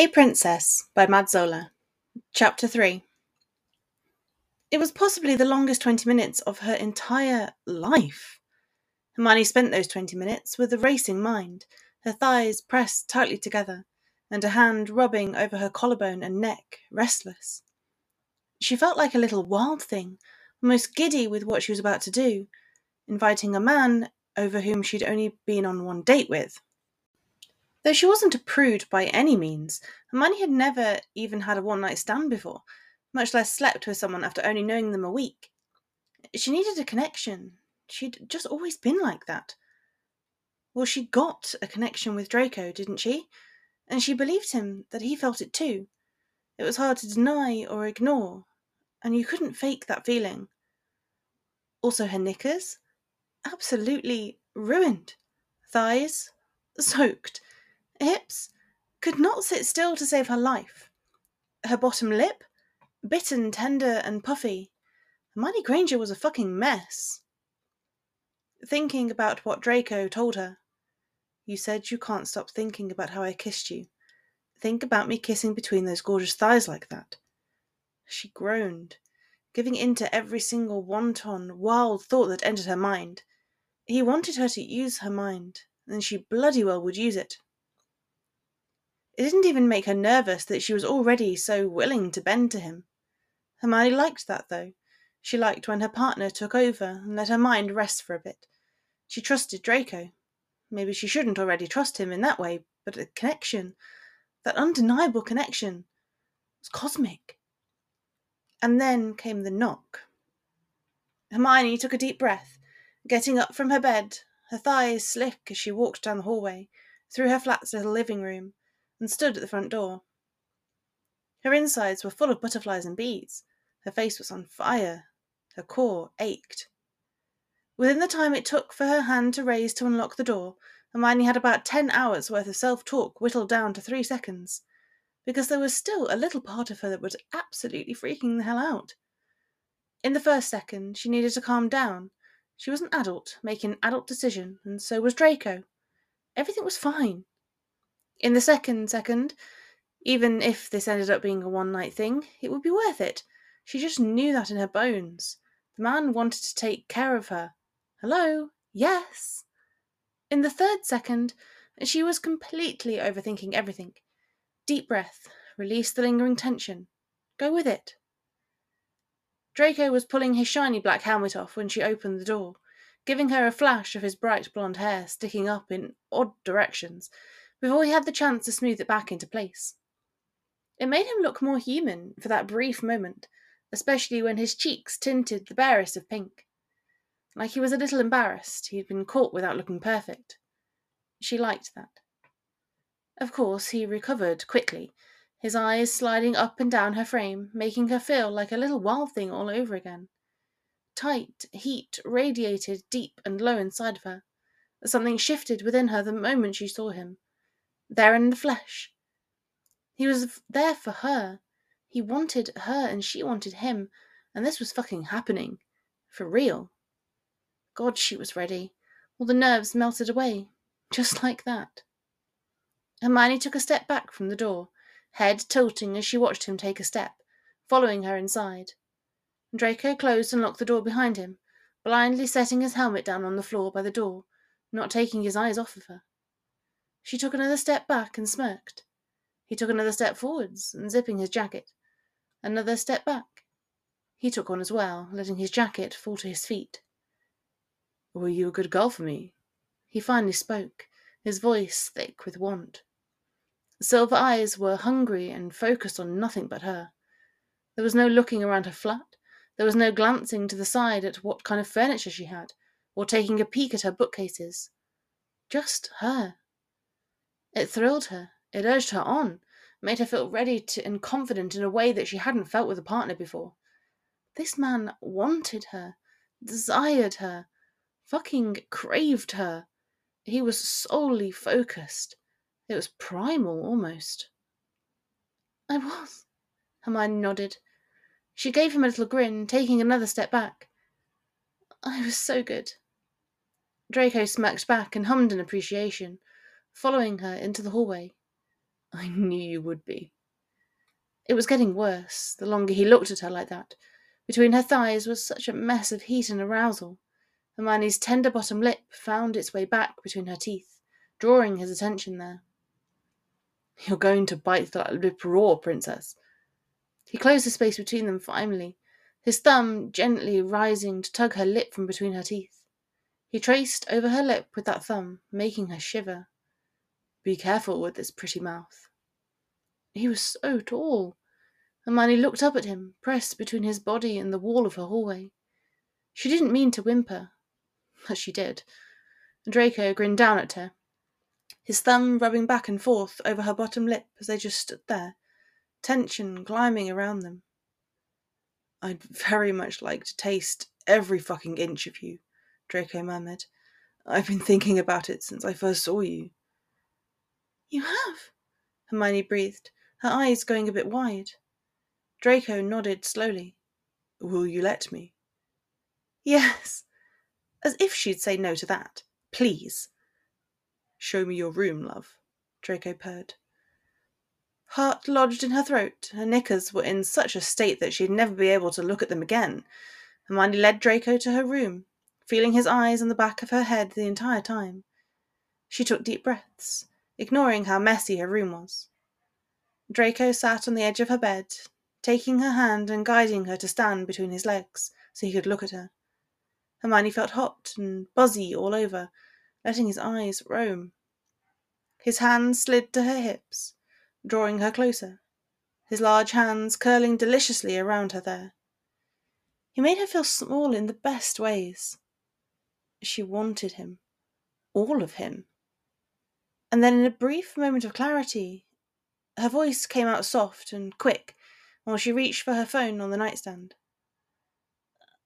Hey Princess by Madzola, Chapter 3. It was possibly the longest 20 minutes of her entire life. Hermione spent those 20 minutes with a racing mind, her thighs pressed tightly together, and a hand rubbing over her collarbone and neck, restless. She felt like a little wild thing, almost giddy with what she was about to do, inviting a man over whom she'd only been on one date with. Though she wasn't a prude by any means, Hermione had never even had a one night stand before, much less slept with someone after only knowing them a week. She needed a connection. She'd just always been like that. Well, she got a connection with Draco, didn't she? And she believed him that he felt it too. It was hard to deny or ignore, and you couldn't fake that feeling. Also, her knickers? Absolutely ruined. Thighs? Soaked hips could not sit still to save her life. Her bottom lip, bitten, tender, and puffy. Hermione Granger was a fucking mess. Thinking about what Draco told her. You said you can't stop thinking about how I kissed you. Think about me kissing between those gorgeous thighs like that. She groaned, giving in to every single wanton, wild thought that entered her mind. He wanted her to use her mind, and she bloody well would use it. It didn't even make her nervous that she was already so willing to bend to him. Hermione liked that, though. She liked when her partner took over and let her mind rest for a bit. She trusted Draco. Maybe she shouldn't already trust him in that way, but a connection, that undeniable connection, was cosmic. And then came the knock. Hermione took a deep breath, getting up from her bed, her thighs slick as she walked down the hallway, through her flat's little living room, and stood at the front door. Her insides were full of butterflies and bees. Her face was on fire. Her core ached. Within the time it took for her hand to raise to unlock the door, Hermione had about ten hours worth of self talk whittled down to three seconds, because there was still a little part of her that was absolutely freaking the hell out. In the first second, she needed to calm down. She was an adult, making an adult decision, and so was Draco. Everything was fine. In the second second, even if this ended up being a one night thing, it would be worth it. She just knew that in her bones. The man wanted to take care of her. Hello? Yes. In the third second, she was completely overthinking everything. Deep breath, release the lingering tension. Go with it. Draco was pulling his shiny black helmet off when she opened the door, giving her a flash of his bright blonde hair sticking up in odd directions before he had the chance to smooth it back into place. It made him look more human for that brief moment, especially when his cheeks tinted the barest of pink. Like he was a little embarrassed he'd been caught without looking perfect. She liked that. Of course, he recovered quickly, his eyes sliding up and down her frame, making her feel like a little wild thing all over again. Tight heat radiated deep and low inside of her. Something shifted within her the moment she saw him, there in the flesh. He was there for her. He wanted her and she wanted him, and this was fucking happening. For real. God, she was ready. All the nerves melted away. Just like that. Hermione took a step back from the door, head tilting as she watched him take a step, following her inside. Draco closed and locked the door behind him, blindly setting his helmet down on the floor by the door, not taking his eyes off of her. She took another step back and smirked. He took another step forwards, unzipping his jacket. Another step back. He took one as well, letting his jacket fall to his feet. Were you a good girl for me? He finally spoke, his voice thick with want. The silver eyes were hungry and focused on nothing but her. There was no looking around her flat. There was no glancing to the side at what kind of furniture she had, or taking a peek at her bookcases. Just her. It thrilled her, it urged her on, made her feel ready to, and confident in a way that she hadn't felt with a partner before. This man wanted her, desired her, fucking craved her. He was solely focused. It was primal almost. I was. Hermione nodded. She gave him a little grin, taking another step back. I was so good. Draco smirked back and hummed in appreciation, following her into the hallway. I knew you would be. It was getting worse the longer he looked at her like that. Between her thighs was such a mess of heat and arousal. Hermione's tender bottom lip found its way back between her teeth, drawing his attention there. You're going to bite that lip raw, Princess. He closed the space between them finally, his thumb gently rising to tug her lip from between her teeth. He traced over her lip with that thumb, making her shiver. Be careful with this pretty mouth. He was so tall. Hermione looked up at him, pressed between his body and the wall of her hallway. She didn't mean to whimper, but she did. Draco grinned down at her, his thumb rubbing back and forth over her bottom lip as they just stood there, tension climbing around them. I'd very much like to taste every fucking inch of you, Draco murmured. I've been thinking about it since I first saw you. You have? Hermione breathed, her eyes going a bit wide. Draco nodded slowly. Will you let me? Yes. As if she'd say no to that. Please. Show me your room, love, Draco purred. Heart lodged in her throat, her knickers were in such a state that she'd never be able to look at them again. Hermione led Draco to her room, feeling his eyes on the back of her head the entire time. She took deep breaths, ignoring how messy her room was. Draco sat on the edge of her bed, taking her hand and guiding her to stand between his legs so he could look at her. Hermione felt hot and buzzy all over, letting his eyes roam. His hands slid to her hips, drawing her closer, his large hands curling deliciously around her there. He made her feel small in the best ways. She wanted him, all of him. And then, in a brief moment of clarity, her voice came out soft and quick while she reached for her phone on the nightstand.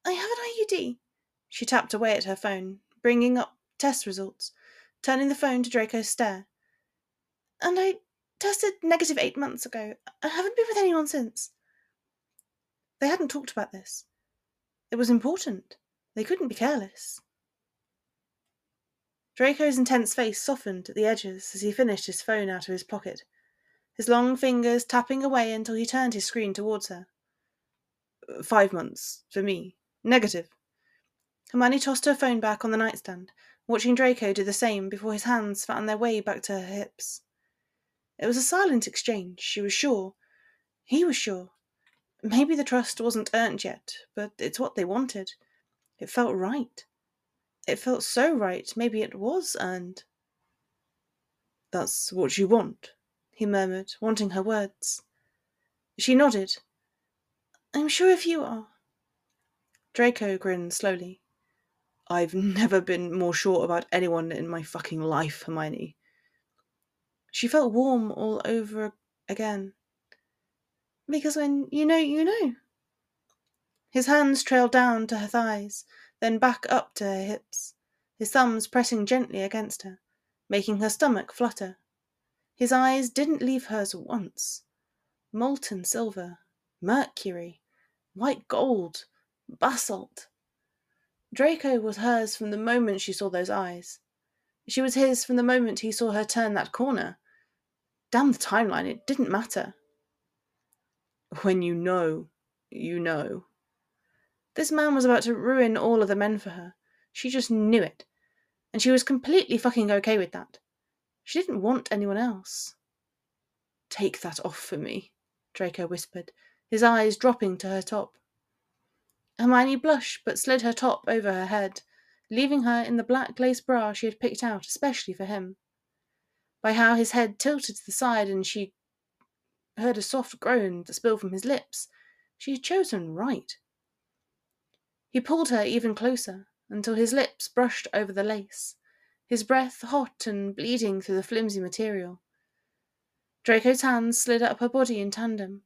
I have an IUD. She tapped away at her phone, bringing up test results, turning the phone to Draco's stare. And I tested negative eight months ago. I haven't been with anyone since. They hadn't talked about this. It was important. They couldn't be careless. Draco's intense face softened at the edges as he finished his phone out of his pocket, his long fingers tapping away until he turned his screen towards her. Five months, for me. Negative. Hermione tossed her phone back on the nightstand, watching Draco do the same before his hands found their way back to her hips. It was a silent exchange, she was sure. He was sure. Maybe the trust wasn't earned yet, but it's what they wanted. It felt right. It felt so right, maybe it was earned. That's what you want, he murmured, wanting her words. She nodded. I'm sure if you are. Draco grinned slowly. I've never been more sure about anyone in my fucking life, Hermione. She felt warm all over again. Because when you know, you know. His hands trailed down to her thighs, then back up to her hips, his thumbs pressing gently against her, making her stomach flutter. His eyes didn't leave hers once. Molten silver, mercury, white gold, basalt. Draco was hers from the moment she saw those eyes. She was his from the moment he saw her turn that corner. Damn the timeline, it didn't matter. When you know, you know. This man was about to ruin all of the men for her. She just knew it. And she was completely fucking okay with that. She didn't want anyone else. Take that off for me, Draco whispered, his eyes dropping to her top. Hermione blushed but slid her top over her head, leaving her in the black lace bra she had picked out especially for him. By how his head tilted to the side and she heard a soft groan that spilled from his lips, she had chosen right. He pulled her even closer, until his lips brushed over the lace, his breath hot and bleeding through the flimsy material. Draco's hands slid up her body in tandem,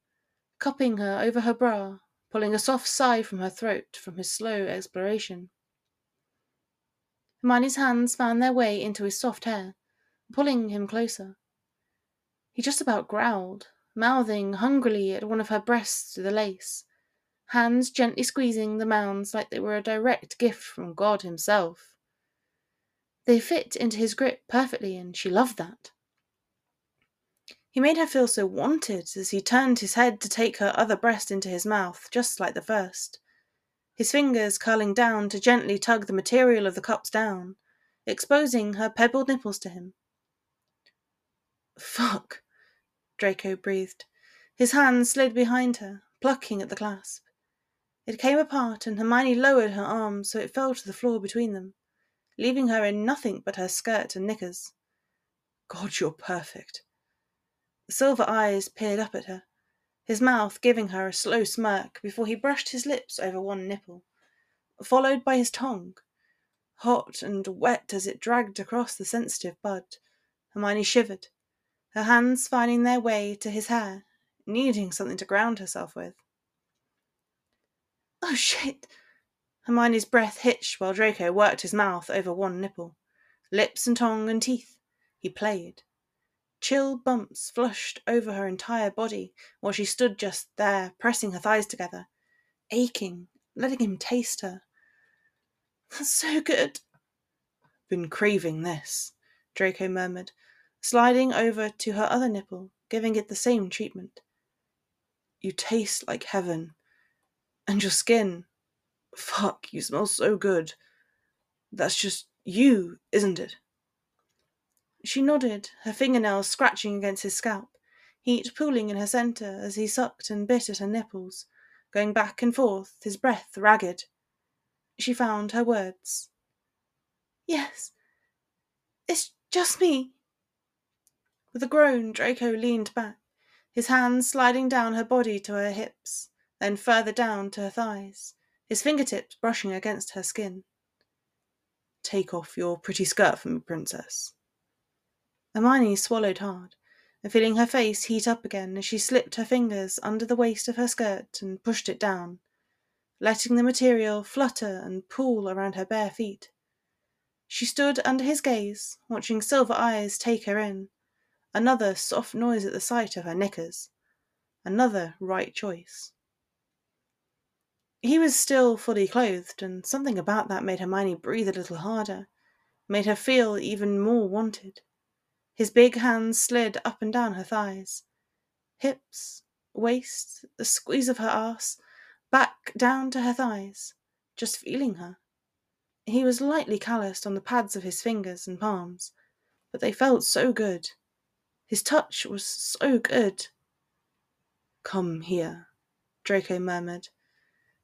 cupping her over her bra, pulling a soft sigh from her throat from his slow exploration. Hermione's hands found their way into his soft hair, pulling him closer. He just about growled, mouthing hungrily at one of her breasts through the lace, hands gently squeezing the mounds like they were a direct gift from God Himself. They fit into his grip perfectly, and she loved that. He made her feel so wanted as he turned his head to take her other breast into his mouth, just like the first. His fingers curling down to gently tug the material of the cups down, exposing her pebbled nipples to him. Fuck, Draco breathed. His hand slid behind her, plucking at the clasp. It came apart, and Hermione lowered her arm so it fell to the floor between them, leaving her in nothing but her skirt and knickers. God, you're perfect. The silver eyes peered up at her, his mouth giving her a slow smirk before he brushed his lips over one nipple, followed by his tongue. Hot and wet as it dragged across the sensitive bud, Hermione shivered, her hands finding their way to his hair, needing something to ground herself with. Oh shit! Hermione's breath hitched while Draco worked his mouth over one nipple. Lips and tongue and teeth. He played. Chill bumps flushed over her entire body while she stood just there, pressing her thighs together, aching, letting him taste her. That's so good. Been craving this, Draco murmured, sliding over to her other nipple, giving it the same treatment. You taste like heaven. And your skin. Fuck, you smell so good. That's just you, isn't it? She nodded, her fingernails scratching against his scalp, heat pooling in her centre as he sucked and bit at her nipples, going back and forth, his breath ragged. She found her words. Yes, it's just me. With a groan, Draco leaned back, his hands sliding down her body to her hips, then further down to her thighs, his fingertips brushing against her skin. Take off your pretty skirt for me, princess. Hermione swallowed hard, and feeling her face heat up again as she slipped her fingers under the waist of her skirt and pushed it down, letting the material flutter and pool around her bare feet. She stood under his gaze, watching Silver Eyes take her in. Another soft noise at the sight of her knickers. Another right choice. He was still fully clothed, and something about that made Hermione breathe a little harder, made her feel even more wanted. His big hands slid up and down her thighs, hips, waist, the squeeze of her ass, back down to her thighs, just feeling her. He was lightly calloused on the pads of his fingers and palms, but they felt so good. His touch was so good. Come here, Draco murmured.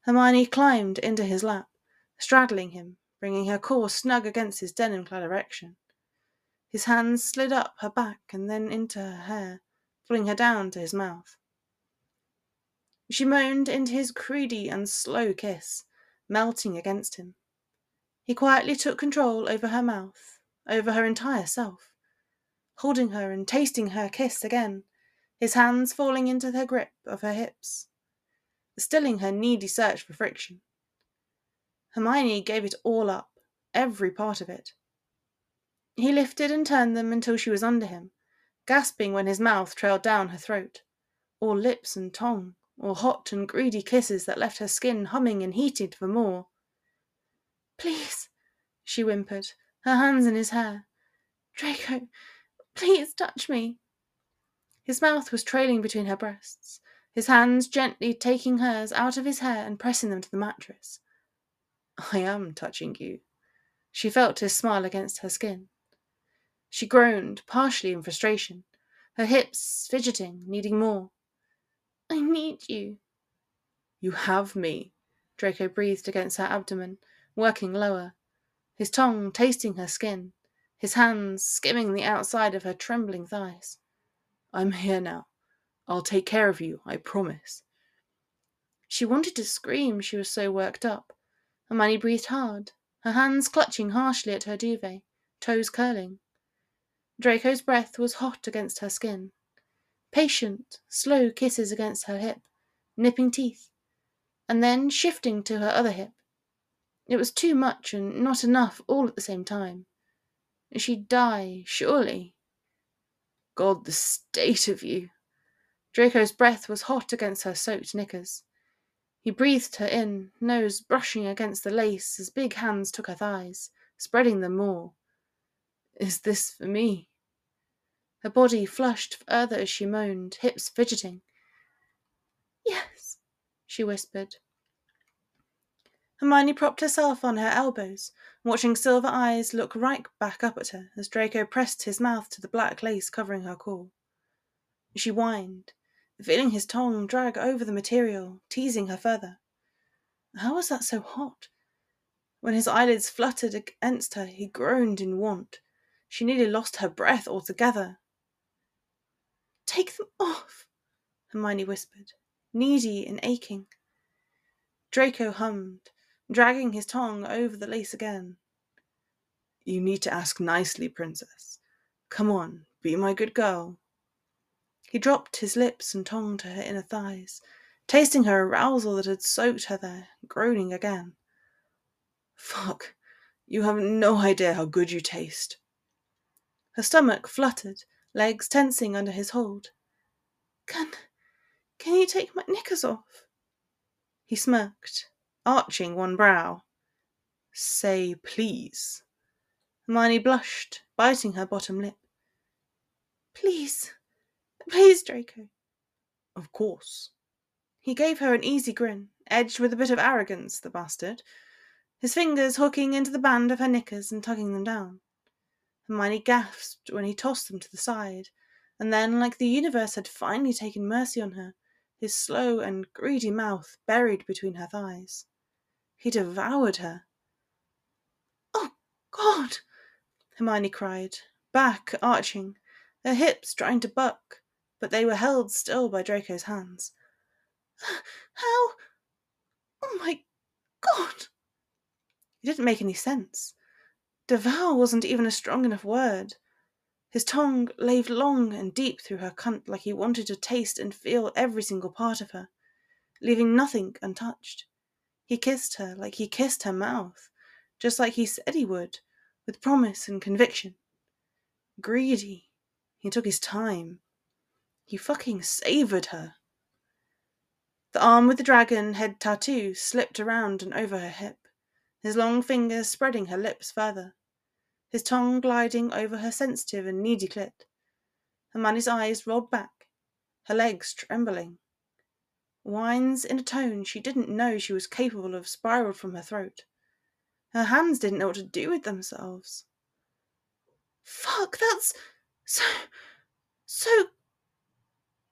Hermione climbed into his lap, straddling him, bringing her core snug against his denim clad erection. His hands slid up her back and then into her hair, pulling her down to his mouth. She moaned into his greedy and slow kiss, melting against him. He quietly took control over her mouth, over her entire self, holding her and tasting her kiss again, his hands falling into the grip of her hips, stilling her needy search for friction. Hermione gave it all up, every part of it. He lifted and turned them until she was under him, gasping when his mouth trailed down her throat, or lips and tongue, or hot and greedy kisses that left her skin humming and heated for more. Please, she whimpered, her hands in his hair. Draco, please touch me. His mouth was trailing between her breasts, his hands gently taking hers out of his hair and pressing them to the mattress. I am touching you. She felt his smile against her skin. She groaned, partially in frustration, her hips fidgeting, needing more. I need you. You have me, Draco breathed against her abdomen, working lower, his tongue tasting her skin, his hands skimming the outside of her trembling thighs. I'm here now. I'll take care of you, I promise. She wanted to scream, she was so worked up. Hermione breathed hard, her hands clutching harshly at her duvet, toes curling. Draco's breath was hot against her skin. Patient, slow kisses against her hip, nipping teeth, and then shifting to her other hip. It was too much and not enough all at the same time. She'd die, surely. God, the state of you. Draco's breath was hot against her soaked knickers. He breathed her in, nose brushing against the lace as big hands took her thighs, spreading them more. Is this for me? Her body flushed further as she moaned, hips fidgeting. Yes, she whispered. Hermione propped herself on her elbows, watching Silver Eyes look right back up at her as Draco pressed his mouth to the black lace covering her core. She whined, feeling his tongue drag over the material, teasing her further. How was that so hot? When his eyelids fluttered against her, he groaned in want. She nearly lost her breath altogether. Take them off, Hermione whispered, needy and aching. Draco hummed, dragging his tongue over the lace again. You need to ask nicely, Princess. Come on, be my good girl. He dropped his lips and tongue to her inner thighs, tasting her arousal that had soaked her there, groaning again. Fuck, you have no idea how good you taste. Her stomach fluttered, legs tensing under his hold. Can. can you take my knickers off? He smirked, arching one brow. Say please. Hermione blushed, biting her bottom lip. Please, please, Draco. Of course. He gave her an easy grin, edged with a bit of arrogance, the bastard, his fingers hooking into the band of her knickers and tugging them down. Hermione gasped when he tossed them to the side, and then, like the universe had finally taken mercy on her, his slow and greedy mouth buried between her thighs. He devoured her. Oh, God! Hermione cried, back arching, her hips trying to buck, but they were held still by Draco's hands. How? Oh my God! It didn't make any sense. Devour wasn't even a strong enough word. His tongue laved long and deep through her cunt like he wanted to taste and feel every single part of her, leaving nothing untouched. He kissed her like he kissed her mouth, just like he said he would, with promise and conviction. Greedy. He took his time. He fucking savored her. The arm with the dragon head tattoo slipped around and over her hip, his long fingers spreading her lips further his tongue gliding over her sensitive and needy clit. Hermione's eyes rolled back, her legs trembling. Whines in a tone she didn't know she was capable of spiraled from her throat. Her hands didn't know what to do with themselves. Fuck, that's so. so.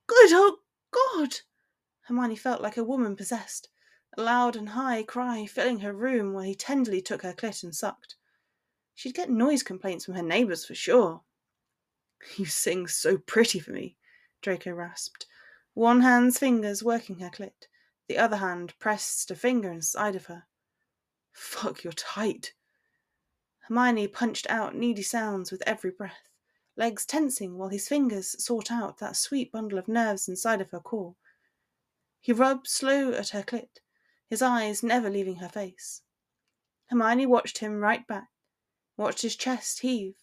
Good, oh God! Hermione felt like a woman possessed, a loud and high cry filling her room while he tenderly took her clit and sucked. She'd get noise complaints from her neighbours for sure. You sing so pretty for me, Draco rasped, one hand's fingers working her clit, the other hand pressed a finger inside of her. Fuck, you're tight. Hermione punched out needy sounds with every breath, legs tensing while his fingers sought out that sweet bundle of nerves inside of her core. He rubbed slow at her clit, his eyes never leaving her face. Hermione watched him right back, watched his chest heave,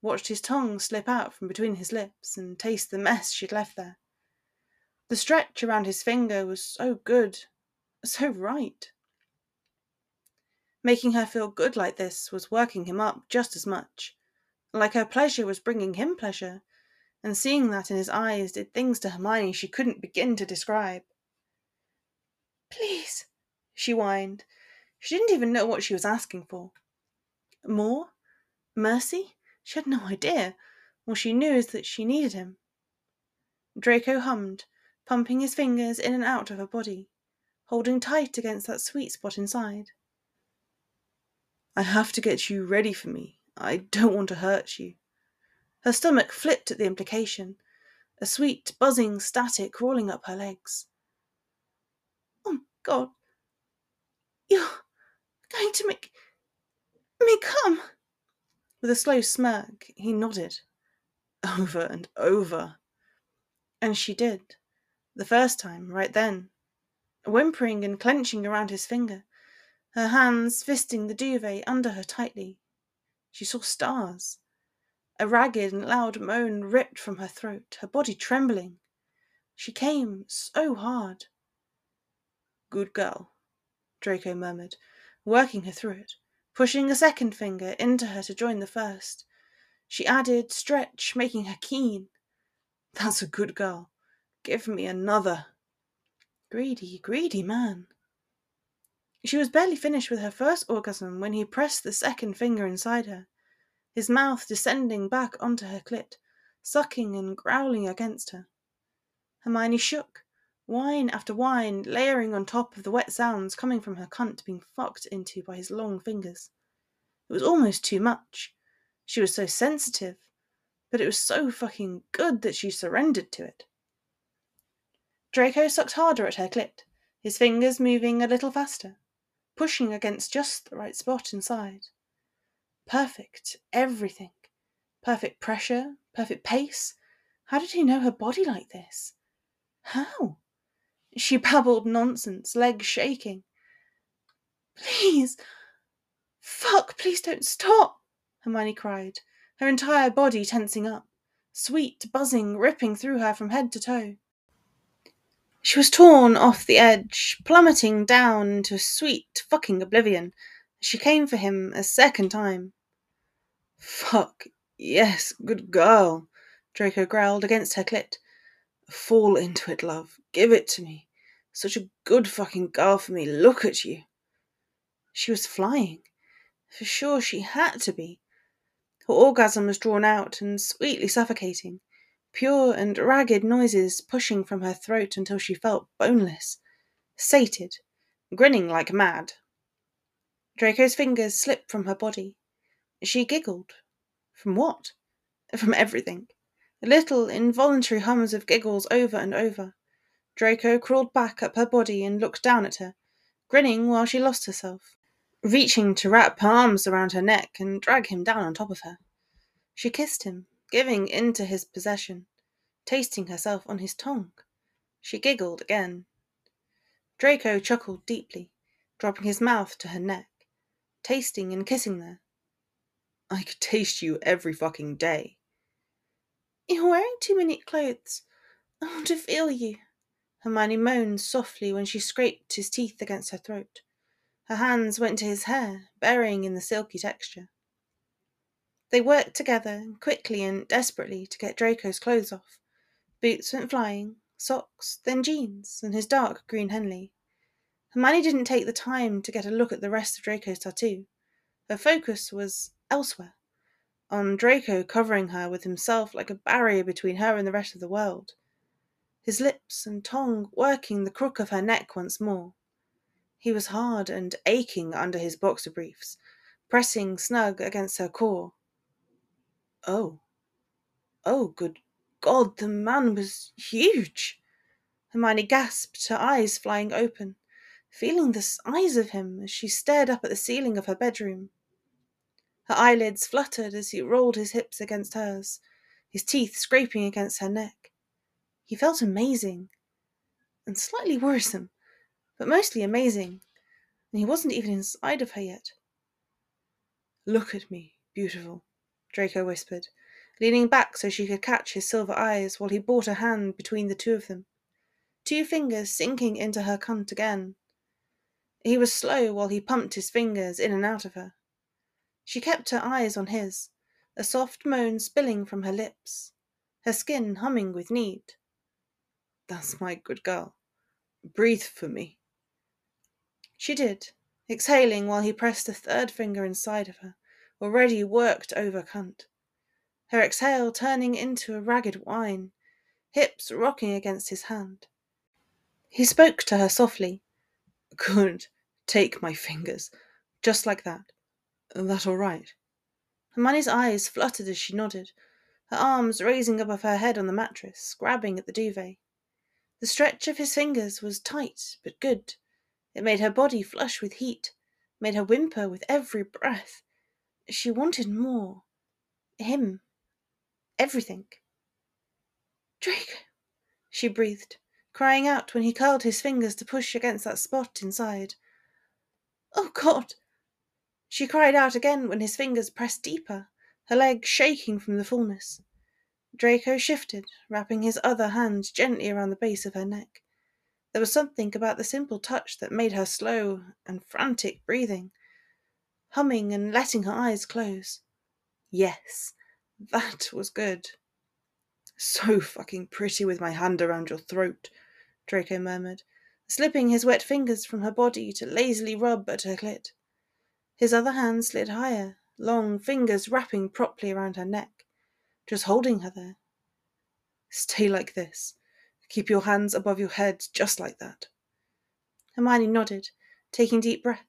watched his tongue slip out from between his lips and taste the mess she'd left there. The stretch around his finger was so good, so right. Making her feel good like this was working him up just as much, like her pleasure was bringing him pleasure, and seeing that in his eyes did things to Hermione she couldn't begin to describe. Please, she whined. She didn't even know what she was asking for. More? Mercy? She had no idea. All she knew is that she needed him. Draco hummed, pumping his fingers in and out of her body, holding tight against that sweet spot inside. I have to get you ready for me. I don't want to hurt you. Her stomach flipped at the implication, a sweet, buzzing static crawling up her legs. Oh, God. You're going to make me come. With a slow smirk, he nodded. Over and over. And she did. The first time, right then. Whimpering and clenching around his finger, her hands fisting the duvet under her tightly. She saw stars. A ragged and loud moan ripped from her throat, her body trembling. She came so hard. Good girl, Draco murmured, working her through it pushing a second finger into her to join the first. She added, stretch, making her keen. That's a good girl. Give me another. Greedy, greedy man. She was barely finished with her first orgasm when he pressed the second finger inside her, his mouth descending back onto her clit, sucking and growling against her. Hermione shook, whine after whine layering on top of the wet sounds coming from her cunt being fucked into by his long fingers. It was almost too much. She was so sensitive, but it was so fucking good that she surrendered to it. Draco sucked harder at her clit, his fingers moving a little faster, pushing against just the right spot inside. Perfect, everything. Perfect pressure, perfect pace. How did he know her body like this? How? She babbled nonsense, legs shaking. Please. Fuck, please don't stop, Hermione cried, her entire body tensing up, sweet buzzing ripping through her from head to toe. She was torn off the edge, plummeting down into sweet fucking oblivion she came for him a second time. Fuck, yes, good girl, Draco growled against her clit, Fall into it, love. Give it to me. Such a good fucking girl for me. Look at you. She was flying. For sure she had to be. Her orgasm was drawn out and sweetly suffocating, pure and ragged noises pushing from her throat until she felt boneless, sated, grinning like mad. Draco's fingers slipped from her body. She giggled. From what? From everything little involuntary hums of giggles over and over. Draco crawled back up her body and looked down at her, grinning while she lost herself, reaching to wrap her arms around her neck and drag him down on top of her. She kissed him, giving into his possession, tasting herself on his tongue. She giggled again. Draco chuckled deeply, dropping his mouth to her neck, tasting and kissing there. I could taste you every fucking day, you're wearing too many clothes. I want to feel you. Hermione moaned softly when she scraped his teeth against her throat. Her hands went to his hair, burying in the silky texture. They worked together, quickly and desperately, to get Draco's clothes off. Boots went flying, socks, then jeans, and his dark green Henley. Hermione didn't take the time to get a look at the rest of Draco's tattoo. Her focus was elsewhere on Draco covering her with himself like a barrier between her and the rest of the world, his lips and tongue working the crook of her neck once more. He was hard and aching under his boxer briefs, pressing snug against her core. Oh. Oh, good God, the man was huge! Hermione gasped, her eyes flying open, feeling the size of him as she stared up at the ceiling of her bedroom. Her eyelids fluttered as he rolled his hips against hers, his teeth scraping against her neck. He felt amazing and slightly worrisome, but mostly amazing, and he wasn't even inside of her yet. Look at me, beautiful, Draco whispered, leaning back so she could catch his silver eyes while he brought a hand between the two of them, two fingers sinking into her cunt again. He was slow while he pumped his fingers in and out of her. She kept her eyes on his, a soft moan spilling from her lips, her skin humming with need. That's my good girl. Breathe for me. She did, exhaling while he pressed a third finger inside of her, already worked over cunt. Her exhale turning into a ragged whine, hips rocking against his hand. He spoke to her softly. Good. Take my fingers. Just like that. That all right? Hermione's eyes fluttered as she nodded, her arms raising above her head on the mattress, grabbing at the duvet. The stretch of his fingers was tight but good. It made her body flush with heat, made her whimper with every breath. She wanted more. Him. Everything. Draco, she breathed, crying out when he curled his fingers to push against that spot inside. Oh God, she cried out again when his fingers pressed deeper, her legs shaking from the fullness. Draco shifted, wrapping his other hand gently around the base of her neck. There was something about the simple touch that made her slow and frantic breathing, humming and letting her eyes close. Yes, That was good. So fucking pretty with my hand around your throat, Draco murmured, slipping his wet fingers from her body to lazily rub at her clit. His other hand slid higher, long fingers wrapping properly around her neck, just holding her there. Stay like this. Keep your hands above your head, just like that. Hermione nodded, taking deep breaths.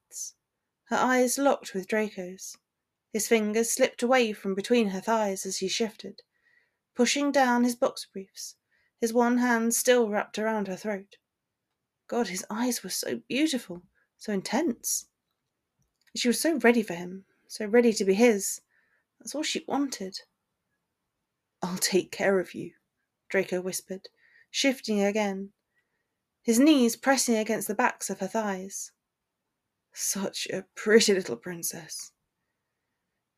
Her eyes locked with Draco's. His fingers slipped away from between her thighs as he shifted, pushing down his boxer briefs, his one hand still wrapped around her throat. God, his eyes were so beautiful, so intense. She was so ready for him, so ready to be his. That's all she wanted. I'll take care of you, Draco whispered, shifting again, his knees pressing against the backs of her thighs. Such a pretty little princess.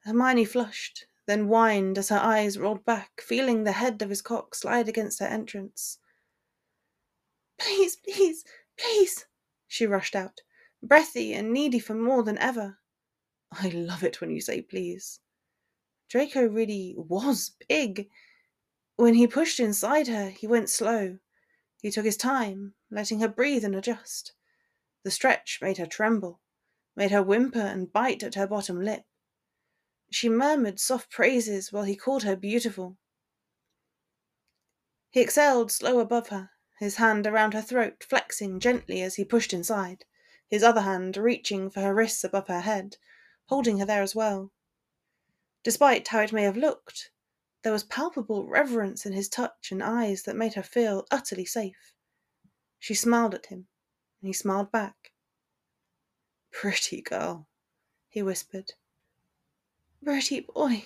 Hermione flushed, then whined as her eyes rolled back, feeling the head of his cock slide against her entrance. Please, please, please, she rushed out, breathy and needy for more than ever. I love it when you say please. Draco really was big. When he pushed inside her, he went slow. He took his time, letting her breathe and adjust. The stretch made her tremble, made her whimper and bite at her bottom lip. She murmured soft praises while he called her beautiful. He exhaled slow above her, his hand around her throat, flexing gently as he pushed inside, his other hand reaching for her wrists above her head, holding her there as well. Despite how it may have looked, there was palpable reverence in his touch and eyes that made her feel utterly safe. She smiled at him, and he smiled back. Pretty girl, he whispered. Pretty boy,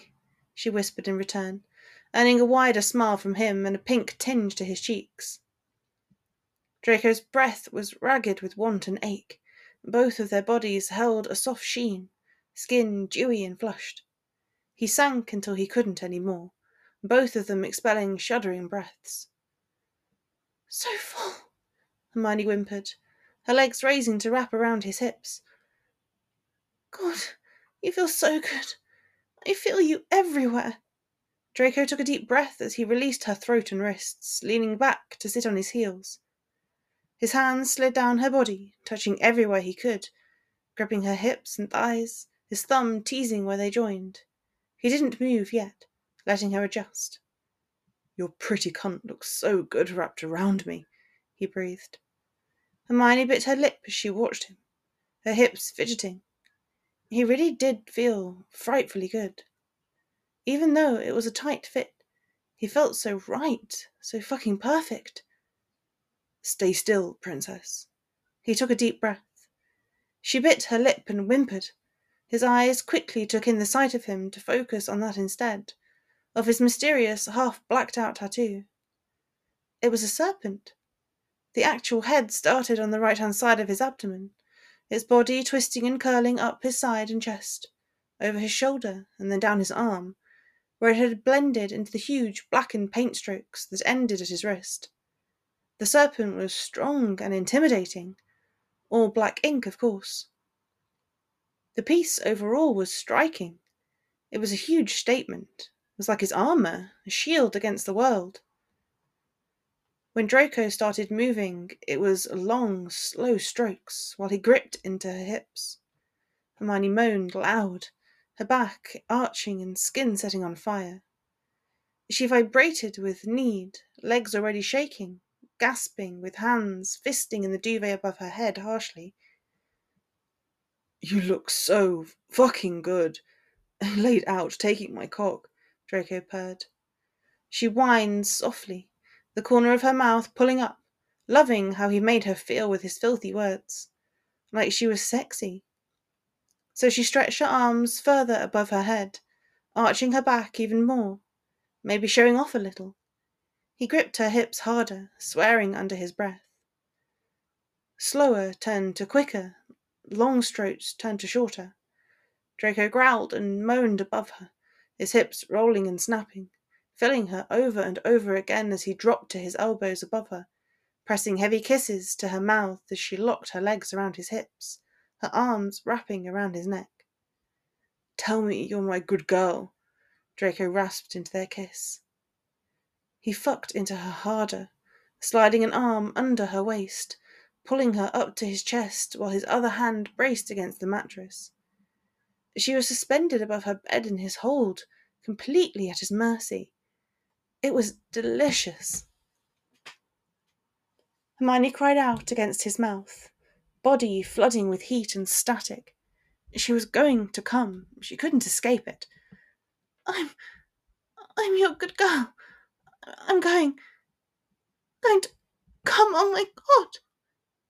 she whispered in return, earning a wider smile from him and a pink tinge to his cheeks. Draco's breath was ragged with want and ache. Both of their bodies held a soft sheen, skin dewy and flushed. He sank until he couldn't any more, both of them expelling shuddering breaths. So full, Hermione whimpered, her legs raising to wrap around his hips. God, you feel so good. I feel you everywhere. Draco took a deep breath as he released her throat and wrists, leaning back to sit on his heels. His hands slid down her body, touching everywhere he could, gripping her hips and thighs, his thumb teasing where they joined. He didn't move yet, letting her adjust. Your pretty cunt looks so good wrapped around me, he breathed. Hermione bit her lip as she watched him, her hips fidgeting, he really did feel frightfully good. Even though it was a tight fit, he felt so right, so fucking perfect. Stay still, princess. He took a deep breath. She bit her lip and whimpered. His eyes quickly took in the sight of him to focus on that instead, of his mysterious, half blacked out tattoo. It was a serpent. The actual head started on the right hand side of his abdomen, its body twisting and curling up his side and chest, over his shoulder, and then down his arm, where it had blended into the huge blackened paint strokes that ended at his wrist. The serpent was strong and intimidating, all black ink, of course. The piece overall was striking. It was a huge statement. It was like his armour, a shield against the world. When Draco started moving, it was long, slow strokes while he gripped into her hips. Hermione moaned loud, her back arching and skin setting on fire. She vibrated with need, legs already shaking, gasping, with hands fisting in the duvet above her head harshly. You look so fucking good. Laid out, taking my cock, Draco purred. She whined softly, the corner of her mouth pulling up, loving how he made her feel with his filthy words, like she was sexy. So she stretched her arms further above her head, arching her back even more, maybe showing off a little. He gripped her hips harder, swearing under his breath. Slower turned to quicker, long strokes turned to shorter. Draco growled and moaned above her, his hips rolling and snapping filling her over and over again as he dropped to his elbows above her, pressing heavy kisses to her mouth as she locked her legs around his hips, her arms wrapping around his neck. Tell me you're my good girl. Draco rasped into their kiss. He fucked into her harder, sliding an arm under her waist, pulling her up to his chest while his other hand braced against the mattress. She was suspended above her bed in his hold, completely at his mercy. It was delicious. Hermione cried out against his mouth, body flooding with heat and static. She was going to come. She couldn't escape it. I'm. I'm your good girl. I'm going. going to come. Oh my god.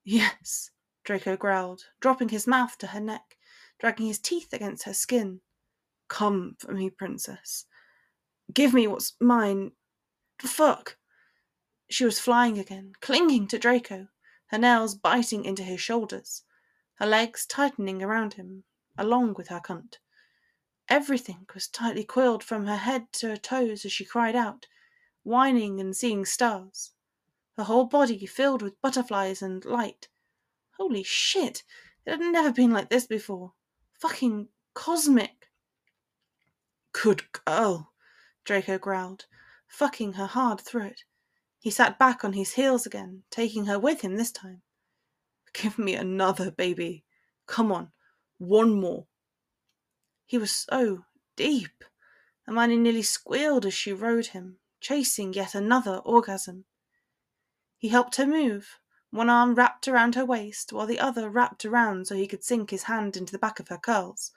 Yes, Draco growled, dropping his mouth to her neck, dragging his teeth against her skin. Come for me, princess. Give me what's mine. Fuck. She was flying again, clinging to Draco, her nails biting into his shoulders, her legs tightening around him, along with her cunt. Everything was tightly coiled from her head to her toes as she cried out, whining and seeing stars, her whole body filled with butterflies and light. Holy shit! It had never been like this before. Fucking cosmic. Good girl, Draco growled, fucking her hard through it. He sat back on his heels again, taking her with him this time. Give me another, baby. Come on, one more. He was so deep. Hermione nearly squealed as she rode him, chasing yet another orgasm. He helped her move, one arm wrapped around her waist, while the other wrapped around so he could sink his hand into the back of her curls,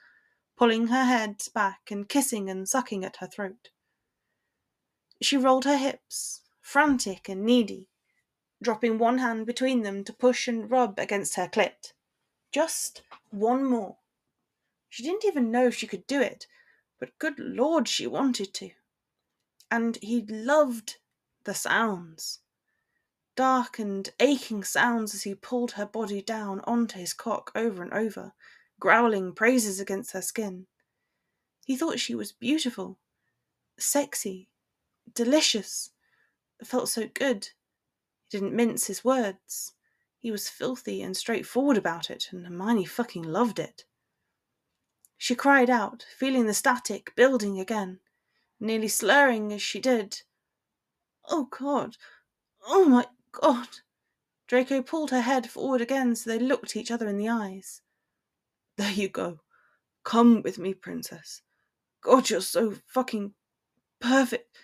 pulling her head back and kissing and sucking at her throat. She rolled her hips, frantic and needy, dropping one hand between them to push and rub against her clit. Just one more. She didn't even know she could do it, but good lord, she wanted to. And he loved the sounds. Dark and aching sounds as he pulled her body down onto his cock over and over, growling praises against her skin. He thought she was beautiful, sexy, delicious, It felt so good. He didn't mince his words. He was filthy and straightforward about it, and Hermione fucking loved it. She cried out, feeling the static building again, nearly slurring as she did. Oh God! Oh my God! Draco pulled her head forward again so they looked each other in the eyes. There you go. Come with me, princess. God, you're so fucking perfect.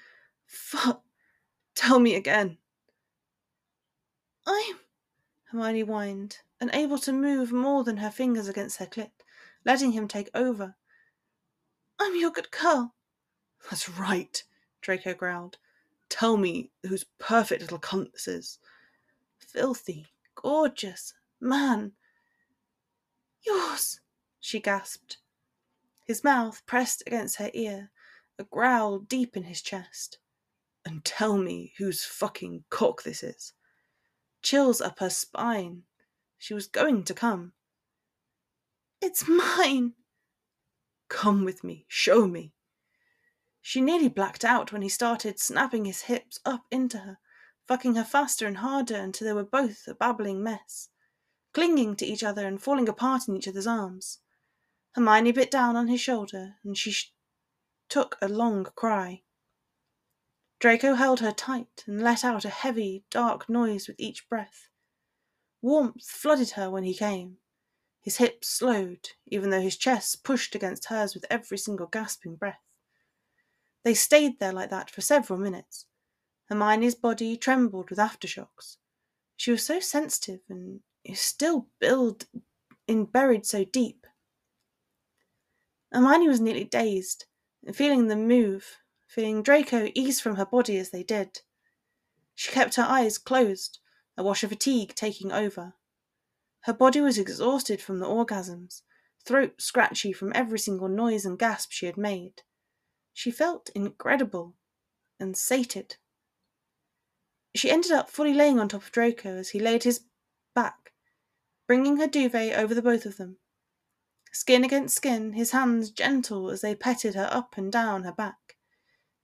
Fuck. Tell me again. I'm. Hermione whined, unable to move more than her fingers against her clit, letting him take over. I'm your good girl. That's right, Draco growled. Tell me whose perfect little cunt this is. Filthy, gorgeous, man. Yours, she gasped. His mouth pressed against her ear, a growl deep in his chest and tell me whose fucking cock this is. Chills up her spine. She was going to come. It's mine. Come with me. Show me. She nearly blacked out when he started snapping his hips up into her, fucking her faster and harder until they were both a babbling mess, clinging to each other and falling apart in each other's arms. Hermione bit down on his shoulder, and she sh- took a long cry. Draco held her tight and let out a heavy, dark noise with each breath. Warmth flooded her when he came. His hips slowed, even though his chest pushed against hers with every single gasping breath. They stayed there like that for several minutes. Hermione's body trembled with aftershocks. She was so sensitive and still built in buried so deep. Hermione was nearly dazed, feeling them move, feeling Draco ease from her body as they did. She kept her eyes closed, a wash of fatigue taking over. Her body was exhausted from the orgasms, throat scratchy from every single noise and gasp she had made. She felt incredible and sated. She ended up fully laying on top of Draco as he laid his back, bringing her duvet over the both of them. Skin against skin, his hands gentle as they petted her up and down her back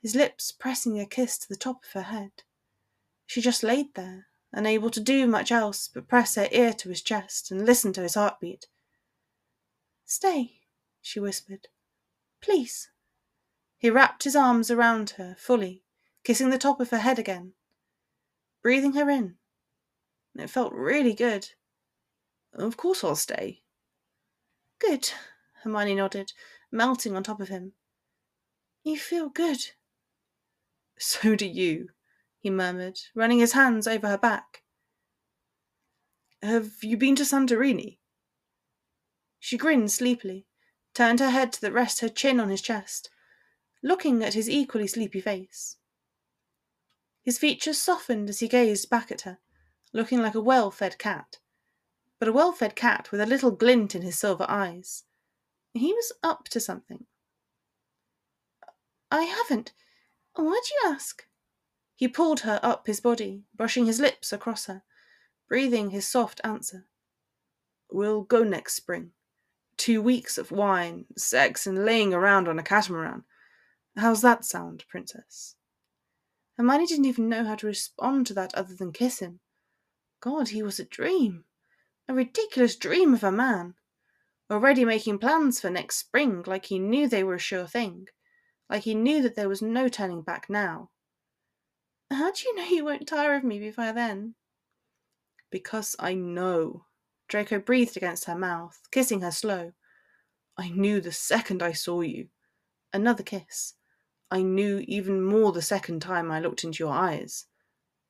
his lips pressing a kiss to the top of her head. She just laid there, unable to do much else but press her ear to his chest and listen to his heartbeat. Stay, she whispered. Please. He wrapped his arms around her fully, kissing the top of her head again, breathing her in. It felt really good. Of course I'll stay. Good, Hermione nodded, melting on top of him. You feel good. So do you, he murmured, running his hands over her back. Have you been to Santorini? She grinned sleepily, turned her head to rest her chin on his chest, looking at his equally sleepy face. His features softened as he gazed back at her, looking like a well fed cat, but a well fed cat with a little glint in his silver eyes. He was up to something. I haven't. Oh, why'd you ask? He pulled her up his body, brushing his lips across her, breathing his soft answer. We'll go next spring. Two weeks of wine, sex, and laying around on a catamaran. How's that sound, Princess? Hermione didn't even know how to respond to that other than kiss him. God, he was a dream. A ridiculous dream of a man. Already making plans for next spring, like he knew they were a sure thing. Like he knew that there was no turning back now. How do you know you won't tire of me before then? Because I know. Draco breathed against her mouth, kissing her slow. I knew the second I saw you. Another kiss. I knew even more the second time I looked into your eyes.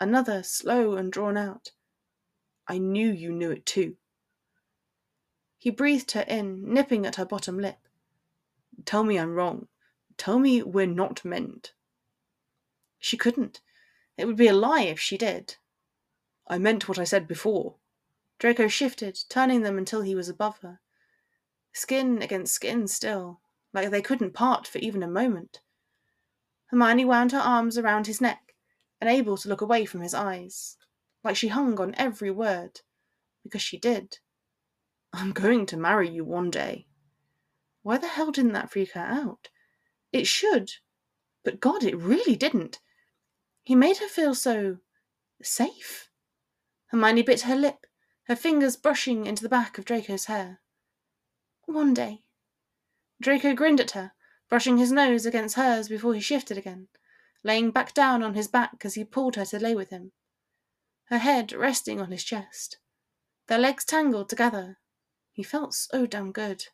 Another, slow and drawn out. I knew you knew it too. He breathed her in, nipping at her bottom lip. Tell me I'm wrong. Tell me we're not meant. She couldn't. It would be a lie if she did. I meant what I said before. Draco shifted, turning them until he was above her. Skin against skin still, like they couldn't part for even a moment. Hermione wound her arms around his neck, unable to look away from his eyes, like she hung on every word, because she did. I'm going to marry you one day. Why the hell didn't that freak her out? It should, but God, it really didn't. He made her feel so safe. Hermione bit her lip, her fingers brushing into the back of Draco's hair. One day. Draco grinned at her, brushing his nose against hers before he shifted again, laying back down on his back as he pulled her to lay with him, her head resting on his chest. Their legs tangled together. He felt so damn good.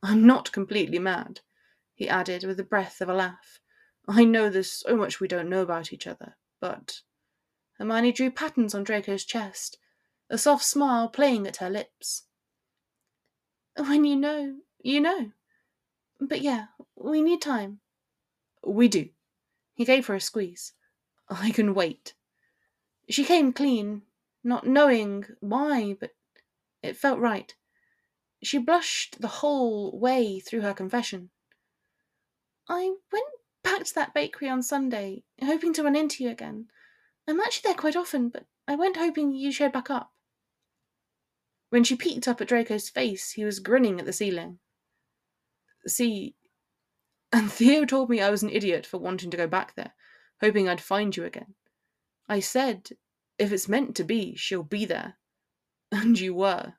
I'm not completely mad, he added with the breath of a laugh. I know there's so much we don't know about each other, but. Hermione drew patterns on Draco's chest, a soft smile playing at her lips. When you know, you know. But yeah, we need time. We do. He gave her a squeeze. I can wait. She came clean, not knowing why, but it felt right. She blushed the whole way through her confession. I went back to that bakery on Sunday, hoping to run into you again. I'm actually there quite often, but I went hoping you showed back up. When she peeked up at Draco's face, he was grinning at the ceiling. See, and Theo told me I was an idiot for wanting to go back there, hoping I'd find you again. I said, if it's meant to be, she'll be there. And you were.